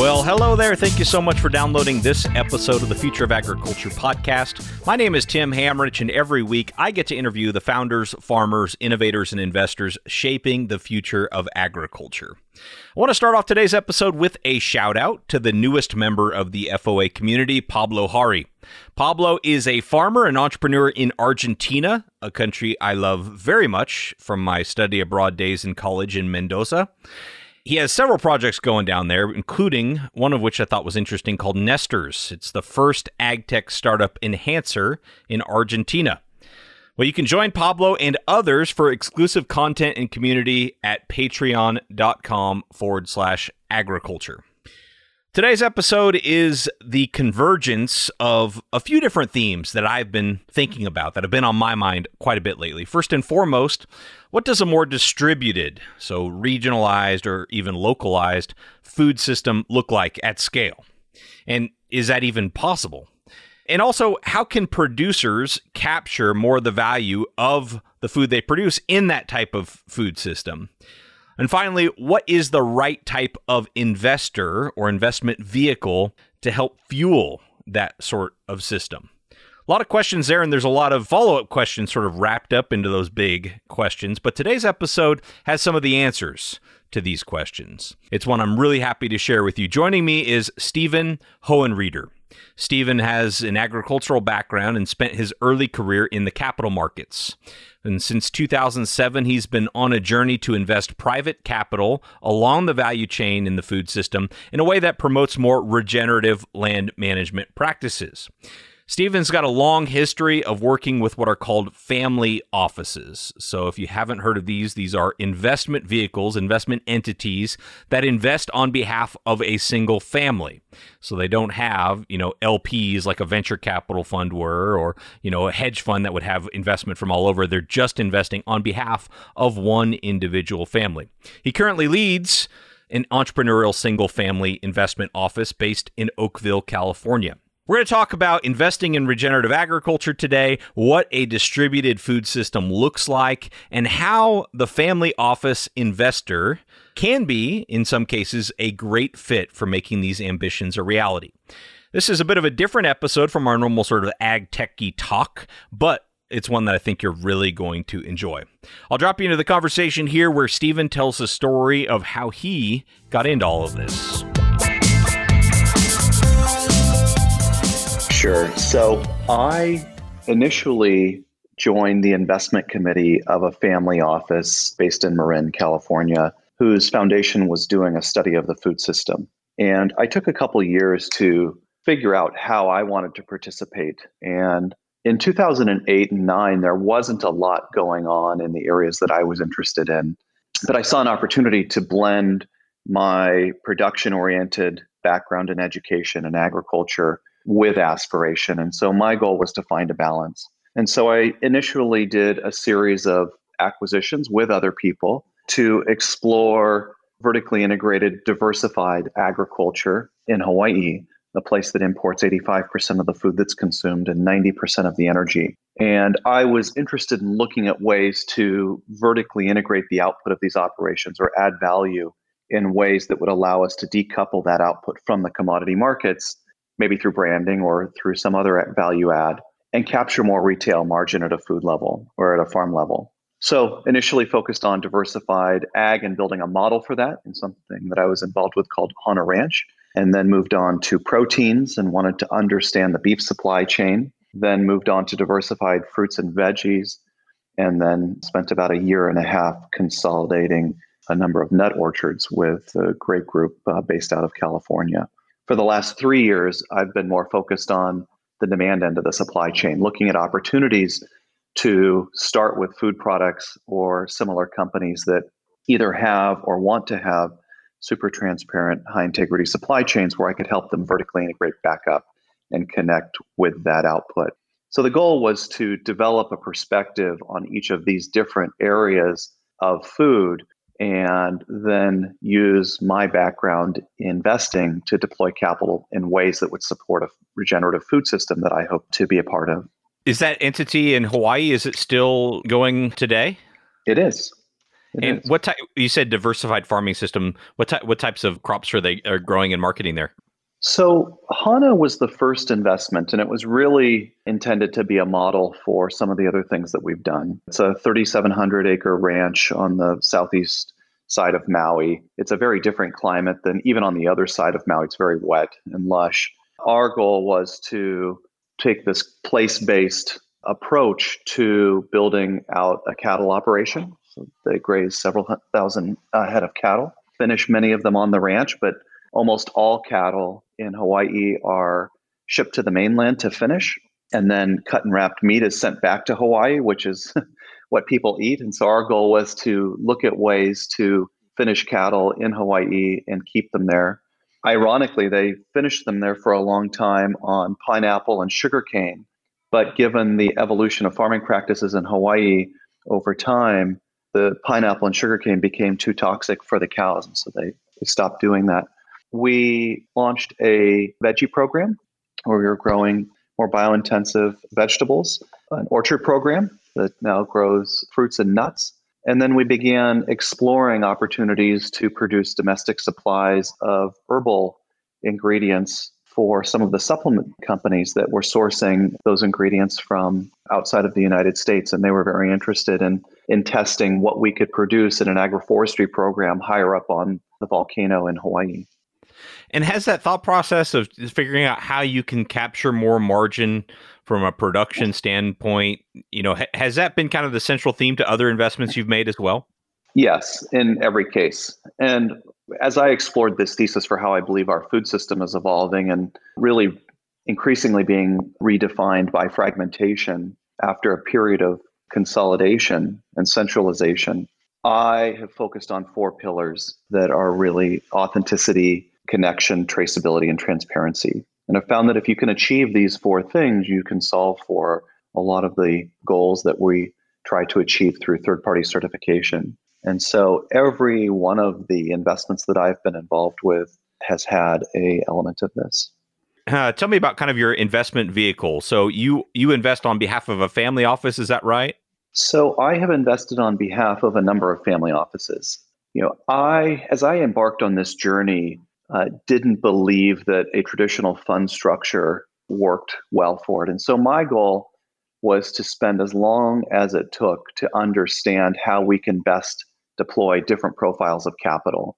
Well, hello there. Thank you so much for downloading this episode of the Future of Agriculture podcast. My name is Tim Hammerich, and every week I get to interview the founders, farmers, innovators, and investors shaping the future of agriculture. I want to start off today's episode with a shout out to the newest member of the FOA community, Pablo Hari. Pablo is a farmer and entrepreneur in Argentina, a country I love very much from my study abroad days in college in Mendoza. He has several projects going down there, including one of which I thought was interesting called Nesters. It's the first ag tech startup enhancer in Argentina. Well, you can join Pablo and others for exclusive content and community at patreon.com forward slash agriculture. Today's episode is the convergence of a few different themes that I've been thinking about that have been on my mind quite a bit lately. First and foremost, what does a more distributed, so regionalized or even localized food system look like at scale? And is that even possible? And also, how can producers capture more of the value of the food they produce in that type of food system? And finally, what is the right type of investor or investment vehicle to help fuel that sort of system? A lot of questions there, and there's a lot of follow up questions sort of wrapped up into those big questions. But today's episode has some of the answers to these questions. It's one I'm really happy to share with you. Joining me is Stephen Hohenrieder. Stephen has an agricultural background and spent his early career in the capital markets. And since 2007, he's been on a journey to invest private capital along the value chain in the food system in a way that promotes more regenerative land management practices. Stephen's got a long history of working with what are called family offices. So, if you haven't heard of these, these are investment vehicles, investment entities that invest on behalf of a single family. So, they don't have, you know, LPs like a venture capital fund were, or, you know, a hedge fund that would have investment from all over. They're just investing on behalf of one individual family. He currently leads an entrepreneurial single family investment office based in Oakville, California. We're going to talk about investing in regenerative agriculture today, what a distributed food system looks like, and how the family office investor can be, in some cases, a great fit for making these ambitions a reality. This is a bit of a different episode from our normal sort of ag techy talk, but it's one that I think you're really going to enjoy. I'll drop you into the conversation here where Stephen tells the story of how he got into all of this. Sure. So I initially joined the investment committee of a family office based in Marin, California, whose foundation was doing a study of the food system. And I took a couple years to figure out how I wanted to participate. And in 2008 and 9, there wasn't a lot going on in the areas that I was interested in. But I saw an opportunity to blend my production oriented background in education and agriculture with aspiration. And so my goal was to find a balance. And so I initially did a series of acquisitions with other people to explore vertically integrated, diversified agriculture in Hawaii, the place that imports 85% of the food that's consumed and 90% of the energy. And I was interested in looking at ways to vertically integrate the output of these operations or add value in ways that would allow us to decouple that output from the commodity markets maybe through branding or through some other value add, and capture more retail margin at a food level or at a farm level. So initially focused on diversified ag and building a model for that and something that I was involved with called Hana Ranch, and then moved on to proteins and wanted to understand the beef supply chain. Then moved on to diversified fruits and veggies, and then spent about a year and a half consolidating a number of nut orchards with a great group uh, based out of California for the last three years, I've been more focused on the demand end of the supply chain, looking at opportunities to start with food products or similar companies that either have or want to have super transparent, high integrity supply chains where I could help them vertically integrate back up and connect with that output. So the goal was to develop a perspective on each of these different areas of food and then use my background in investing to deploy capital in ways that would support a regenerative food system that I hope to be a part of. Is that entity in Hawaii is it still going today? It is. It and is. what type you said diversified farming system what type what types of crops are they are growing and marketing there? So, Hana was the first investment, and it was really intended to be a model for some of the other things that we've done. It's a 3,700 acre ranch on the southeast side of Maui. It's a very different climate than even on the other side of Maui. It's very wet and lush. Our goal was to take this place based approach to building out a cattle operation. So they graze several thousand uh, head of cattle, finish many of them on the ranch, but almost all cattle in Hawaii are shipped to the mainland to finish. And then cut and wrapped meat is sent back to Hawaii, which is what people eat. And so our goal was to look at ways to finish cattle in Hawaii and keep them there. Ironically, they finished them there for a long time on pineapple and sugarcane. But given the evolution of farming practices in Hawaii over time, the pineapple and sugarcane became too toxic for the cows. And so they, they stopped doing that we launched a veggie program where we were growing more biointensive vegetables, an orchard program that now grows fruits and nuts. And then we began exploring opportunities to produce domestic supplies of herbal ingredients for some of the supplement companies that were sourcing those ingredients from outside of the United States. And they were very interested in, in testing what we could produce in an agroforestry program higher up on the volcano in Hawaii. And has that thought process of figuring out how you can capture more margin from a production standpoint, you know, has that been kind of the central theme to other investments you've made as well? Yes, in every case. And as I explored this thesis for how I believe our food system is evolving and really increasingly being redefined by fragmentation after a period of consolidation and centralization, I have focused on four pillars that are really authenticity, connection, traceability, and transparency. And I've found that if you can achieve these four things, you can solve for a lot of the goals that we try to achieve through third party certification. And so every one of the investments that I've been involved with has had a element of this. Uh, tell me about kind of your investment vehicle. So you you invest on behalf of a family office, is that right? So I have invested on behalf of a number of family offices. You know, I as I embarked on this journey, uh, didn't believe that a traditional fund structure worked well for it. And so my goal was to spend as long as it took to understand how we can best deploy different profiles of capital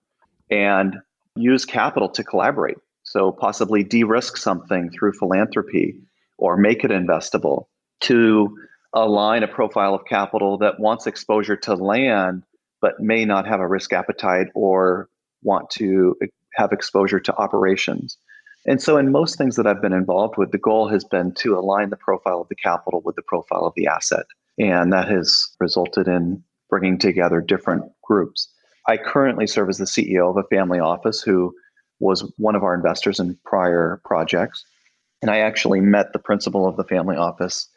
and use capital to collaborate. So possibly de risk something through philanthropy or make it investable to align a profile of capital that wants exposure to land but may not have a risk appetite or want to have exposure to operations. And so, in most things that I've been involved with, the goal has been to align the profile of the capital with the profile of the asset. And that has resulted in bringing together different groups. I currently serve as the CEO of a family office who was one of our investors in prior projects. And I actually met the principal of the family office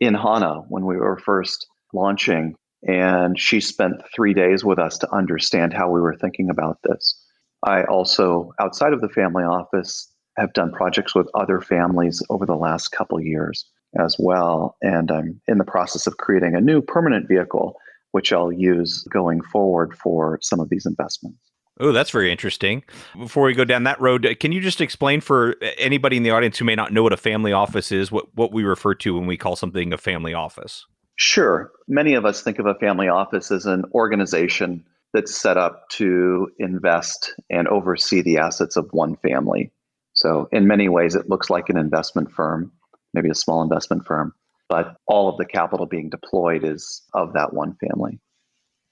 in Hana when we were first launching. And she spent three days with us to understand how we were thinking about this. I also, outside of the family office, have done projects with other families over the last couple years as well. And I'm in the process of creating a new permanent vehicle, which I'll use going forward for some of these investments. Oh, that's very interesting. Before we go down that road, can you just explain for anybody in the audience who may not know what a family office is, what, what we refer to when we call something a family office? Sure. Many of us think of a family office as an organization that's set up to invest and oversee the assets of one family. So, in many ways, it looks like an investment firm, maybe a small investment firm, but all of the capital being deployed is of that one family.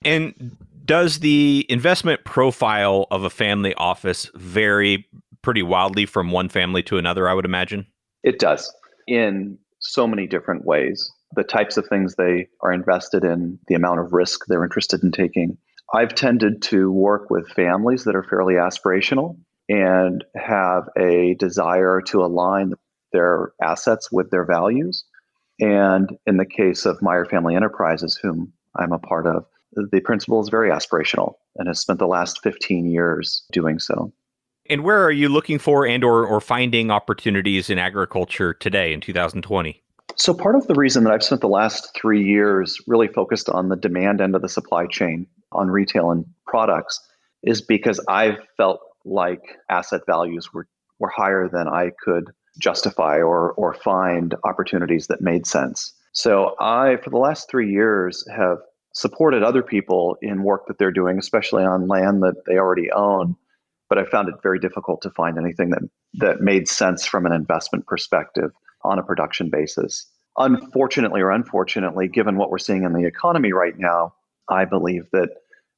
And does the investment profile of a family office vary pretty wildly from one family to another, I would imagine? It does in so many different ways. The types of things they are invested in, the amount of risk they're interested in taking, I've tended to work with families that are fairly aspirational and have a desire to align their assets with their values. And in the case of Meyer Family Enterprises, whom I'm a part of, the principal is very aspirational and has spent the last 15 years doing so. And where are you looking for and or, or finding opportunities in agriculture today in 2020? So part of the reason that I've spent the last three years really focused on the demand end of the supply chain on retail and products is because I've felt like asset values were, were higher than I could justify or or find opportunities that made sense. So I, for the last three years, have supported other people in work that they're doing, especially on land that they already own. But I found it very difficult to find anything that that made sense from an investment perspective on a production basis. Unfortunately or unfortunately, given what we're seeing in the economy right now, I believe that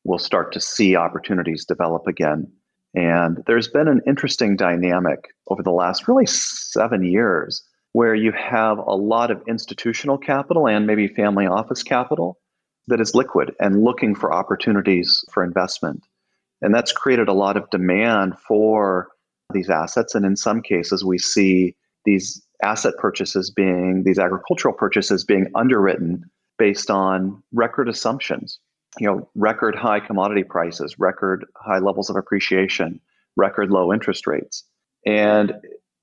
we'll start to see opportunities develop again and there's been an interesting dynamic over the last really seven years where you have a lot of institutional capital and maybe family office capital that is liquid and looking for opportunities for investment. And that's created a lot of demand for these assets. And in some cases, we see these asset purchases being, these agricultural purchases being underwritten based on record assumptions you know, record high commodity prices, record high levels of appreciation, record low interest rates. And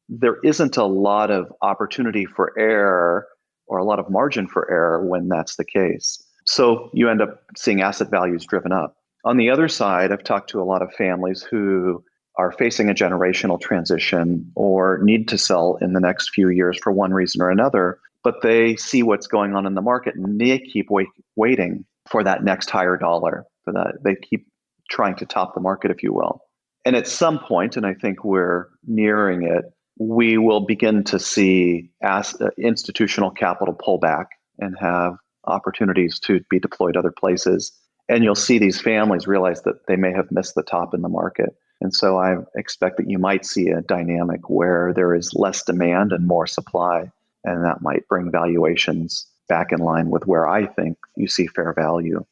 there isn't a lot of opportunity for error or a lot of margin for error when that's the case. So you end up seeing asset values driven up. On the other side, I've talked to a lot of families who are facing a generational transition or need to sell in the next few years for one reason or another, but they see what's going on in the market and they keep wait, waiting for that next higher dollar. For that, they keep trying to top the market, if you will. And at some point, and I think we're nearing it, we will begin to see as, uh, institutional capital pull back and have opportunities to be deployed other places. And you'll see these families realize that they may have missed the top in the market. And so I expect that you might see a dynamic where there is less demand and more supply, and that might bring valuations back in line with where I think you see fair value.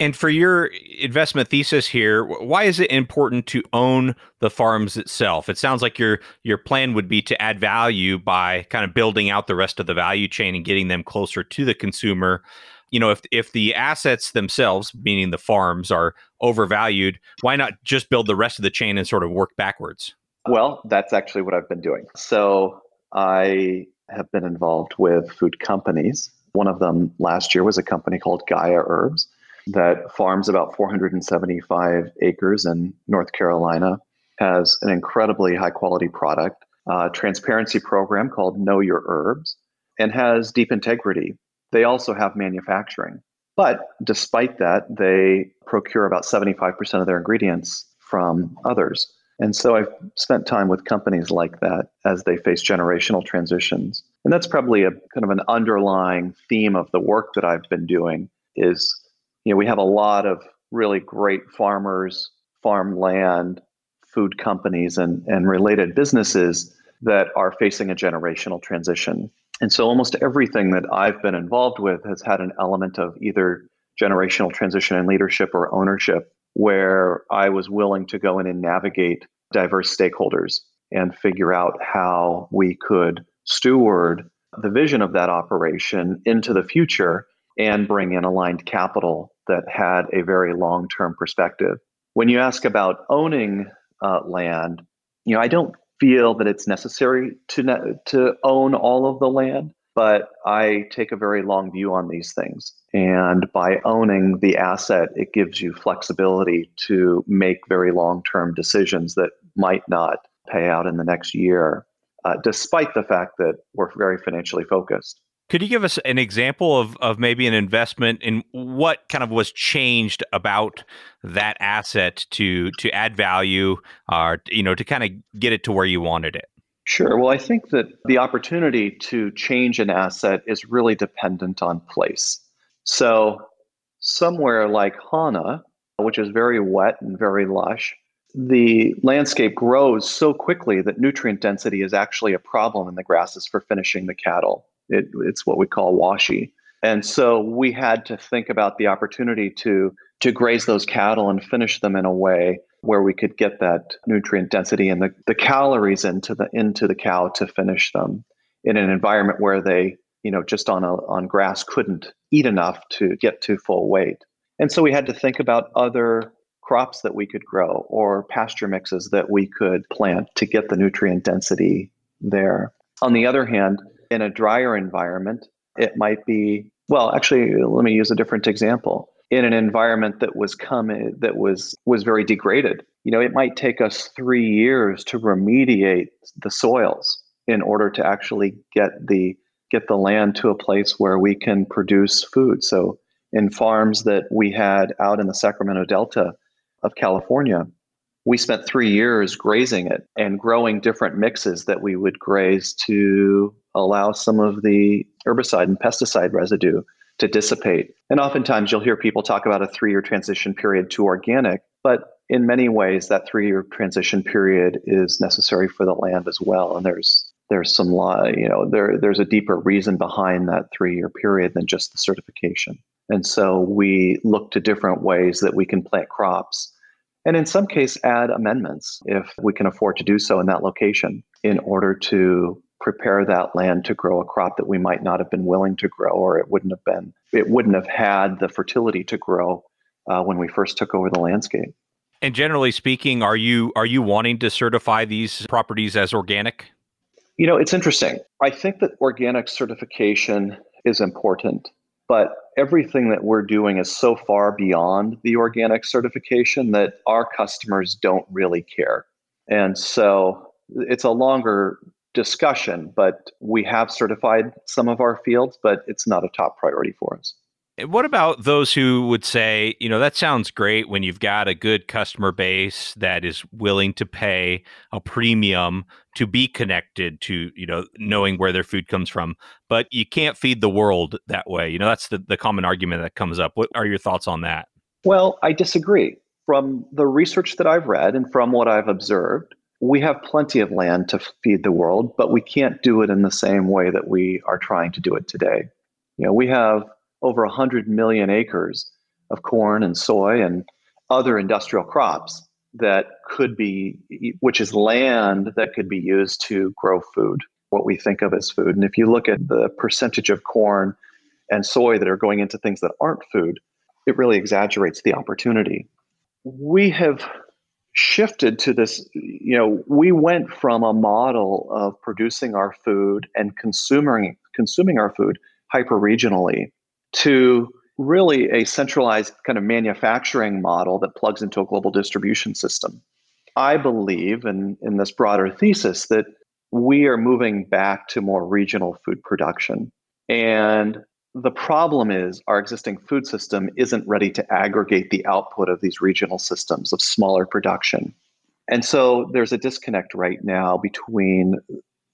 And for your investment thesis here, why is it important to own the farms itself? It sounds like your your plan would be to add value by kind of building out the rest of the value chain and getting them closer to the consumer. You know, if if the assets themselves, meaning the farms, are overvalued, why not just build the rest of the chain and sort of work backwards? Well, that's actually what I've been doing. So I have been involved with food companies one of them last year was a company called Gaia Herbs that farms about 475 acres in North Carolina, has an incredibly high quality product, a transparency program called Know Your Herbs, and has deep integrity. They also have manufacturing. But despite that, they procure about 75% of their ingredients from others. And so I've spent time with companies like that as they face generational transitions. And that's probably a kind of an underlying theme of the work that I've been doing is, you know, we have a lot of really great farmers, farmland, food companies and, and related businesses that are facing a generational transition. And so almost everything that I've been involved with has had an element of either generational transition in leadership or ownership where I was willing to go in and navigate diverse stakeholders and figure out how we could steward the vision of that operation into the future and bring in aligned capital that had a very long term perspective. When you ask about owning uh, land, you know, I don't feel that it's necessary to ne- to own all of the land but I take a very long view on these things. And by owning the asset, it gives you flexibility to make very long term decisions that might not pay out in the next year, uh, despite the fact that we're very financially focused. Could you give us an example of, of maybe an investment and what kind of was changed about that asset to to add value, or uh, you know, to kind of get it to where you wanted it? Sure. Well, I think that the opportunity to change an asset is really dependent on place. So, somewhere like Hana, which is very wet and very lush, the landscape grows so quickly that nutrient density is actually a problem in the grasses for finishing the cattle. It, it's what we call washy. And so we had to think about the opportunity to, to graze those cattle and finish them in a way where we could get that nutrient density and the, the calories into the into the cow to finish them in an environment where they you know, just on a, on grass couldn't eat enough to get to full weight. And so we had to think about other crops that we could grow or pasture mixes that we could plant to get the nutrient density there. On the other hand, in a drier environment, it might be well, actually, let me use a different example. In an environment that was coming that was was very degraded, you know, it might take us three years to remediate the soils in order to actually get the get the land to a place where we can produce food. So in farms that we had out in the Sacramento Delta of California, we spent three years grazing it and growing different mixes that we would graze to allow some of the herbicide and pesticide residue to dissipate. And oftentimes you'll hear people talk about a three year transition period to organic, but in many ways that three year transition period is necessary for the land as well. And there's there's some you know there there's a deeper reason behind that three year period than just the certification. And so we look to different ways that we can plant crops and in some case add amendments if we can afford to do so in that location in order to prepare that land to grow a crop that we might not have been willing to grow or it wouldn't have been it wouldn't have had the fertility to grow uh, when we first took over the landscape and generally speaking are you are you wanting to certify these properties as organic you know, it's interesting. I think that organic certification is important, but everything that we're doing is so far beyond the organic certification that our customers don't really care. And so it's a longer discussion, but we have certified some of our fields, but it's not a top priority for us. What about those who would say, you know, that sounds great when you've got a good customer base that is willing to pay a premium to be connected to, you know, knowing where their food comes from, but you can't feed the world that way. You know, that's the, the common argument that comes up. What are your thoughts on that? Well, I disagree. From the research that I've read and from what I've observed, we have plenty of land to feed the world, but we can't do it in the same way that we are trying to do it today. You know, we have over 100 million acres of corn and soy and other industrial crops that could be, which is land that could be used to grow food, what we think of as food. And if you look at the percentage of corn and soy that are going into things that aren't food, it really exaggerates the opportunity. We have shifted to this, you know, we went from a model of producing our food and consuming consuming our food hyper regionally to really a centralized kind of manufacturing model that plugs into a global distribution system. I believe in, in this broader thesis that we are moving back to more regional food production. And the problem is our existing food system isn't ready to aggregate the output of these regional systems of smaller production. And so there's a disconnect right now between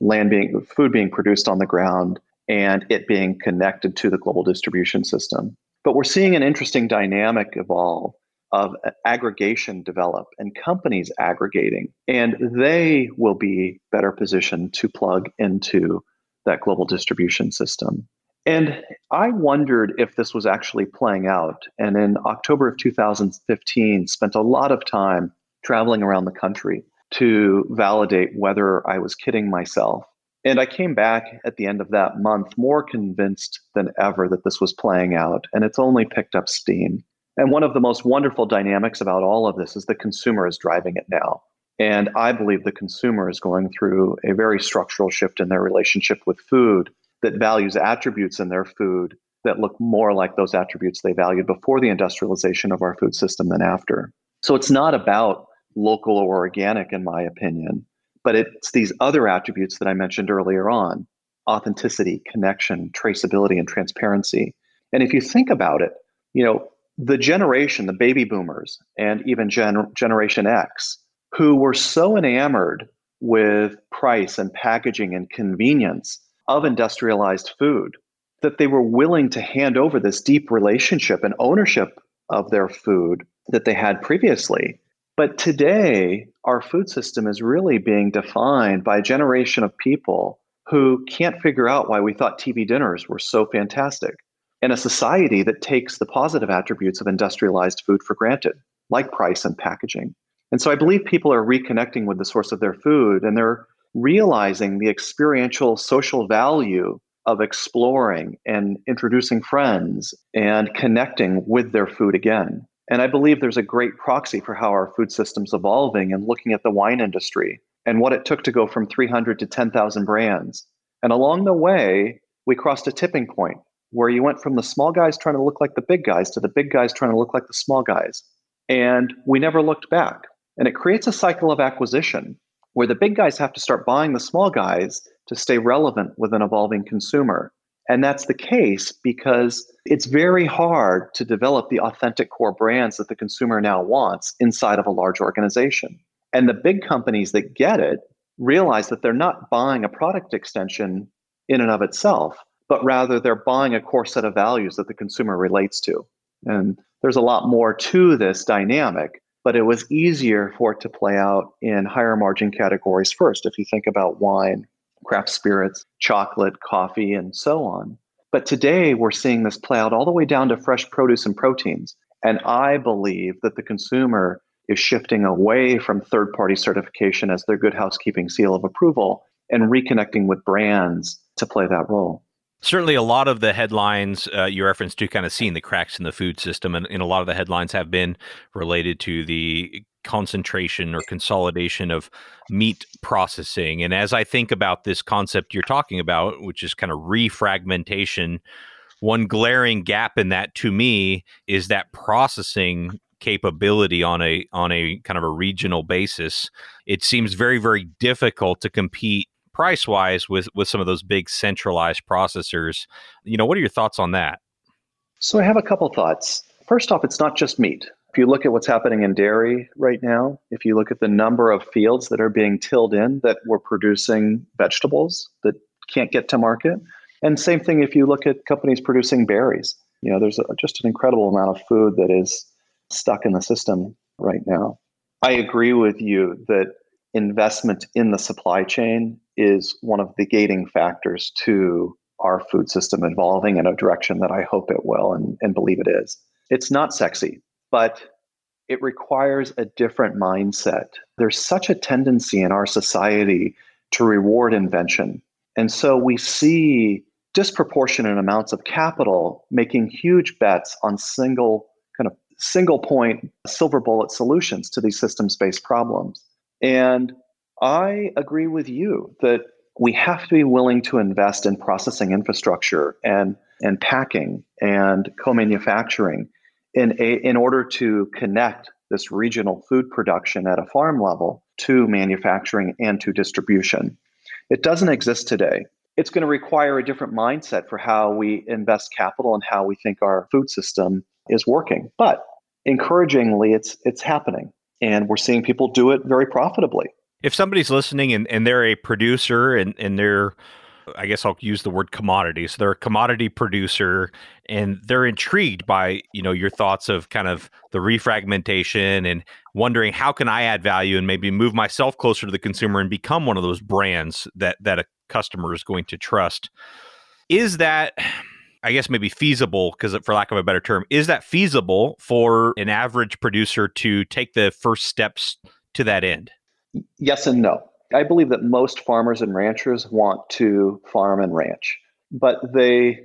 land being food being produced on the ground and it being connected to the global distribution system. But we're seeing an interesting dynamic evolve of aggregation develop and companies aggregating, and they will be better positioned to plug into that global distribution system. And I wondered if this was actually playing out. And in October of 2015, spent a lot of time traveling around the country to validate whether I was kidding myself and I came back at the end of that month more convinced than ever that this was playing out, and it's only picked up steam. And one of the most wonderful dynamics about all of this is the consumer is driving it now. And I believe the consumer is going through a very structural shift in their relationship with food that values attributes in their food that look more like those attributes they valued before the industrialization of our food system than after. So it's not about local or organic, in my opinion. But it's these other attributes that I mentioned earlier on authenticity, connection, traceability, and transparency. And if you think about it, you know, the generation, the baby boomers, and even Gen- Generation X, who were so enamored with price and packaging and convenience of industrialized food that they were willing to hand over this deep relationship and ownership of their food that they had previously but today, our food system is really being defined by a generation of people who can't figure out why we thought TV dinners were so fantastic. In a society that takes the positive attributes of industrialized food for granted, like price and packaging. And so I believe people are reconnecting with the source of their food and they're realizing the experiential social value of exploring and introducing friends and connecting with their food again. And I believe there's a great proxy for how our food system's evolving and looking at the wine industry and what it took to go from 300 to 10,000 brands. And along the way, we crossed a tipping point where you went from the small guys trying to look like the big guys to the big guys trying to look like the small guys. And we never looked back. And it creates a cycle of acquisition where the big guys have to start buying the small guys to stay relevant with an evolving consumer. And that's the case because it's very hard to develop the authentic core brands that the consumer now wants inside of a large organization. And the big companies that get it realize that they're not buying a product extension in and of itself, but rather they're buying a core set of values that the consumer relates to. And there's a lot more to this dynamic, but it was easier for it to play out in higher margin categories first. If you think about wine, craft spirits, chocolate, coffee, and so on. But today we're seeing this play out all the way down to fresh produce and proteins. And I believe that the consumer is shifting away from third party certification as their good housekeeping seal of approval and reconnecting with brands to play that role. Certainly, a lot of the headlines uh, you referenced to kind of seeing the cracks in the food system, and, and, a lot of the headlines have been related to the concentration or consolidation of meat processing. And as I think about this concept you're talking about, which is kind of refragmentation, one glaring gap in that to me is that processing capability on a on a kind of a regional basis. It seems very very difficult to compete price wise with with some of those big centralized processors. You know, what are your thoughts on that? So I have a couple thoughts. First off, it's not just meat. If you look at what's happening in dairy right now, if you look at the number of fields that are being tilled in that were producing vegetables that can't get to market, and same thing if you look at companies producing berries. You know, there's a, just an incredible amount of food that is stuck in the system right now. I agree with you that investment in the supply chain is one of the gating factors to our food system evolving in a direction that I hope it will and, and believe it is. It's not sexy, but it requires a different mindset. There's such a tendency in our society to reward invention. And so we see disproportionate amounts of capital making huge bets on single kind of single point silver bullet solutions to these systems based problems. And I agree with you that we have to be willing to invest in processing infrastructure and, and packing and co manufacturing in, a, in order to connect this regional food production at a farm level to manufacturing and to distribution. It doesn't exist today. It's going to require a different mindset for how we invest capital and how we think our food system is working. But encouragingly, it's it's happening, and we're seeing people do it very profitably if somebody's listening and, and they're a producer and, and they're I guess I'll use the word commodity. So they're a commodity producer and they're intrigued by, you know, your thoughts of kind of the refragmentation and wondering how can I add value and maybe move myself closer to the consumer and become one of those brands that that a customer is going to trust. Is that I guess maybe feasible because for lack of a better term, is that feasible for an average producer to take the first steps to that end? Yes and no. I believe that most farmers and ranchers want to farm and ranch, but they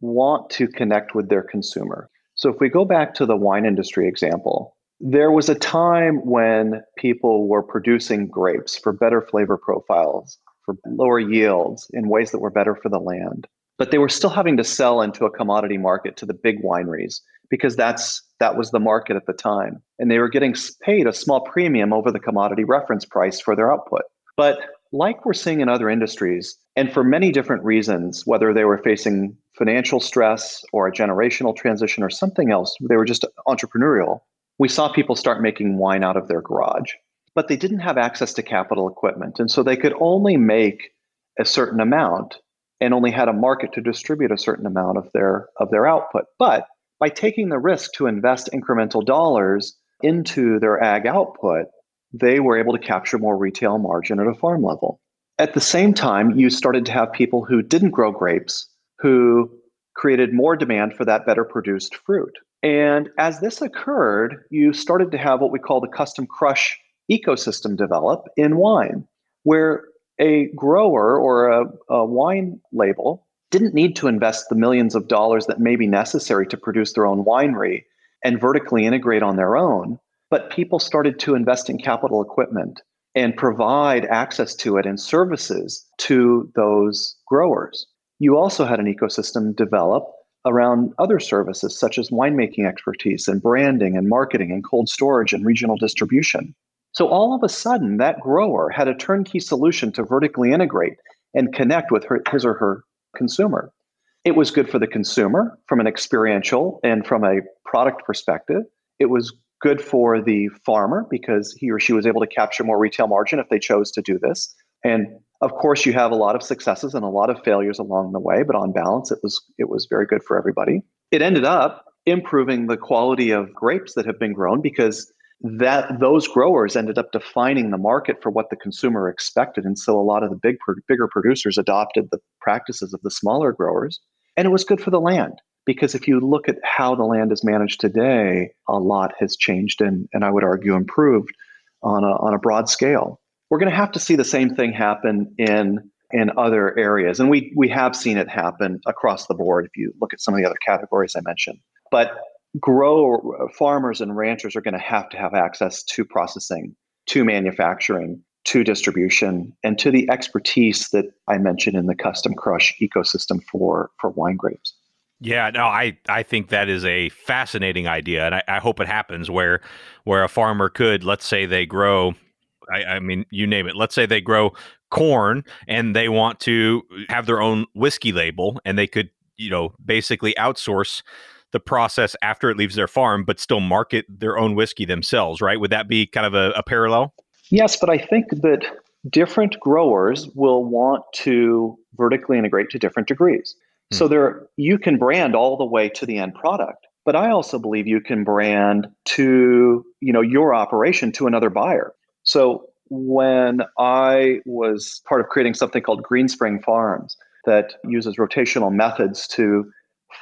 want to connect with their consumer. So if we go back to the wine industry example, there was a time when people were producing grapes for better flavor profiles, for lower yields, in ways that were better for the land. But they were still having to sell into a commodity market to the big wineries because that's that was the market at the time. And they were getting paid a small premium over the commodity reference price for their output. But like we're seeing in other industries, and for many different reasons, whether they were facing financial stress or a generational transition or something else, they were just entrepreneurial. We saw people start making wine out of their garage, but they didn't have access to capital equipment. And so they could only make a certain amount and only had a market to distribute a certain amount of their of their output. But by taking the risk to invest incremental dollars into their ag output, they were able to capture more retail margin at a farm level. At the same time, you started to have people who didn't grow grapes who created more demand for that better produced fruit. And as this occurred, you started to have what we call the custom crush ecosystem develop in wine, where a grower or a, a wine label didn't need to invest the millions of dollars that may be necessary to produce their own winery and vertically integrate on their own. But people started to invest in capital equipment and provide access to it and services to those growers. You also had an ecosystem develop around other services such as winemaking expertise and branding and marketing and cold storage and regional distribution. So all of a sudden, that grower had a turnkey solution to vertically integrate and connect with her, his or her consumer. It was good for the consumer from an experiential and from a product perspective. It was good for the farmer because he or she was able to capture more retail margin if they chose to do this. And of course, you have a lot of successes and a lot of failures along the way, but on balance, it was it was very good for everybody. It ended up improving the quality of grapes that have been grown because that those growers ended up defining the market for what the consumer expected. And so a lot of the big bigger producers adopted the practices of the smaller growers. And it was good for the land because if you look at how the land is managed today a lot has changed and, and i would argue improved on a, on a broad scale. We're going to have to see the same thing happen in in other areas. And we we have seen it happen across the board if you look at some of the other categories i mentioned. But grow uh, farmers and ranchers are going to have to have access to processing, to manufacturing, to distribution, and to the expertise that I mentioned in the custom crush ecosystem for for wine grapes. Yeah, no, I, I think that is a fascinating idea, and I, I hope it happens where where a farmer could, let's say, they grow, I, I mean, you name it. Let's say they grow corn and they want to have their own whiskey label, and they could, you know, basically outsource the process after it leaves their farm, but still market their own whiskey themselves, right? Would that be kind of a, a parallel? Yes, but I think that different growers will want to vertically integrate to different degrees. Hmm. So there you can brand all the way to the end product, but I also believe you can brand to, you know, your operation to another buyer. So when I was part of creating something called Greenspring Farms that uses rotational methods to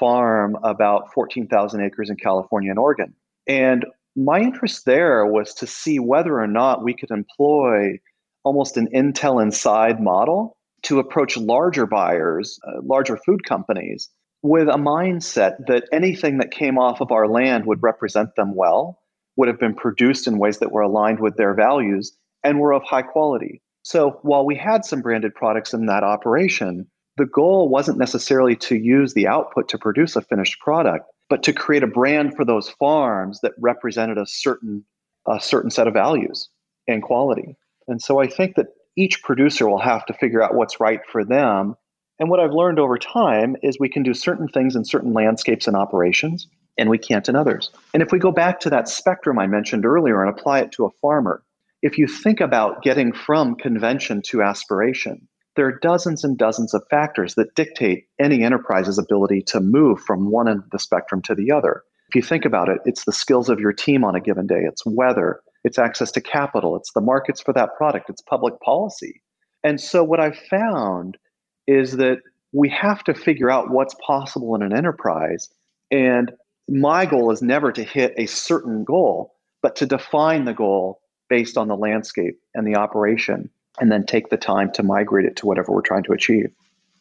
farm about 14,000 acres in California and Oregon. And my interest there was to see whether or not we could employ almost an Intel inside model to approach larger buyers, uh, larger food companies, with a mindset that anything that came off of our land would represent them well, would have been produced in ways that were aligned with their values, and were of high quality. So while we had some branded products in that operation, the goal wasn't necessarily to use the output to produce a finished product, but to create a brand for those farms that represented a certain a certain set of values and quality. And so I think that each producer will have to figure out what's right for them. And what I've learned over time is we can do certain things in certain landscapes and operations, and we can't in others. And if we go back to that spectrum I mentioned earlier and apply it to a farmer, if you think about getting from convention to aspiration, there are dozens and dozens of factors that dictate any enterprise's ability to move from one end of the spectrum to the other. If you think about it, it's the skills of your team on a given day, it's weather, it's access to capital, it's the markets for that product, it's public policy. And so, what I've found is that we have to figure out what's possible in an enterprise. And my goal is never to hit a certain goal, but to define the goal based on the landscape and the operation and then take the time to migrate it to whatever we're trying to achieve.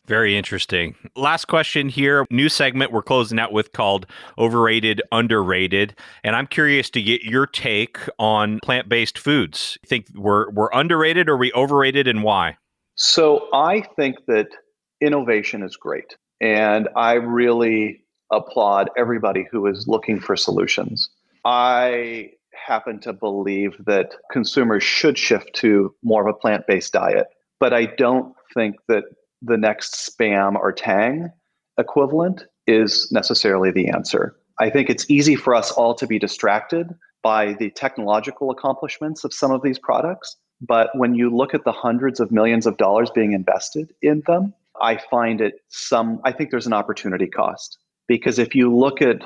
Very interesting. Last question here. New segment we're closing out with called Overrated, Underrated. And I'm curious to get your take on plant based foods. You think we're, we're underrated or we overrated and why? So I think that innovation is great. And I really applaud everybody who is looking for solutions. I happen to believe that consumers should shift to more of a plant based diet. But I don't think that the next spam or tang equivalent is necessarily the answer. I think it's easy for us all to be distracted by the technological accomplishments of some of these products. But when you look at the hundreds of millions of dollars being invested in them, I find it some, I think there's an opportunity cost. Because if you look at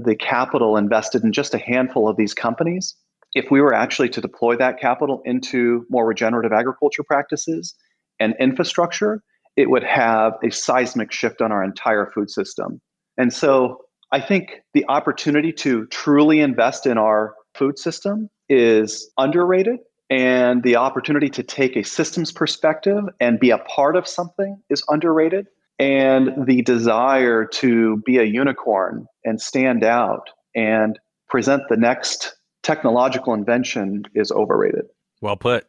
the capital invested in just a handful of these companies, if we were actually to deploy that capital into more regenerative agriculture practices and infrastructure, it would have a seismic shift on our entire food system. And so I think the opportunity to truly invest in our food system is underrated. And the opportunity to take a systems perspective and be a part of something is underrated. And the desire to be a unicorn and stand out and present the next technological invention is overrated. Well put.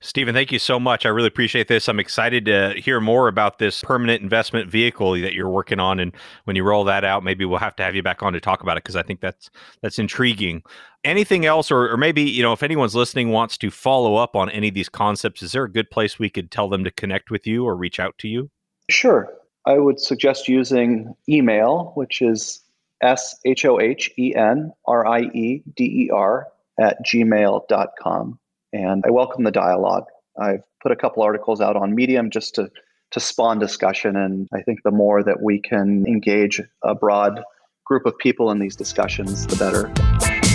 Stephen, thank you so much. I really appreciate this. I'm excited to hear more about this permanent investment vehicle that you're working on. And when you roll that out, maybe we'll have to have you back on to talk about it because I think that's that's intriguing. Anything else, or, or maybe you know, if anyone's listening wants to follow up on any of these concepts, is there a good place we could tell them to connect with you or reach out to you? Sure. I would suggest using email, which is S H O H E N R I E D E R at gmail.com and I welcome the dialogue. I've put a couple articles out on Medium just to to spawn discussion, and I think the more that we can engage a broad group of people in these discussions, the better.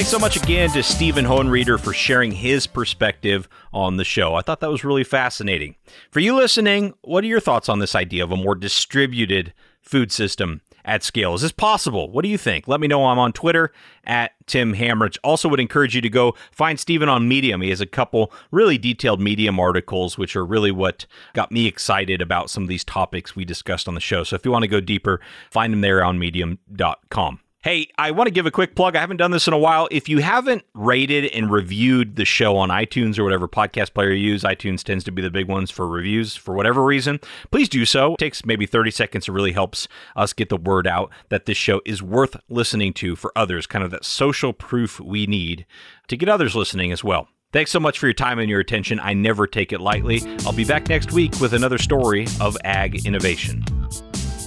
Thanks so much again to Stephen Hohenrieder for sharing his perspective on the show. I thought that was really fascinating. For you listening, what are your thoughts on this idea of a more distributed food system? at scale. Is this possible? What do you think? Let me know. I'm on Twitter at Tim Hammerich. Also, would encourage you to go find Stephen on Medium. He has a couple really detailed Medium articles, which are really what got me excited about some of these topics we discussed on the show. So if you want to go deeper, find him there on medium.com. Hey, I want to give a quick plug. I haven't done this in a while. If you haven't rated and reviewed the show on iTunes or whatever podcast player you use, iTunes tends to be the big ones for reviews for whatever reason, please do so. It takes maybe 30 seconds. It really helps us get the word out that this show is worth listening to for others, kind of that social proof we need to get others listening as well. Thanks so much for your time and your attention. I never take it lightly. I'll be back next week with another story of ag innovation.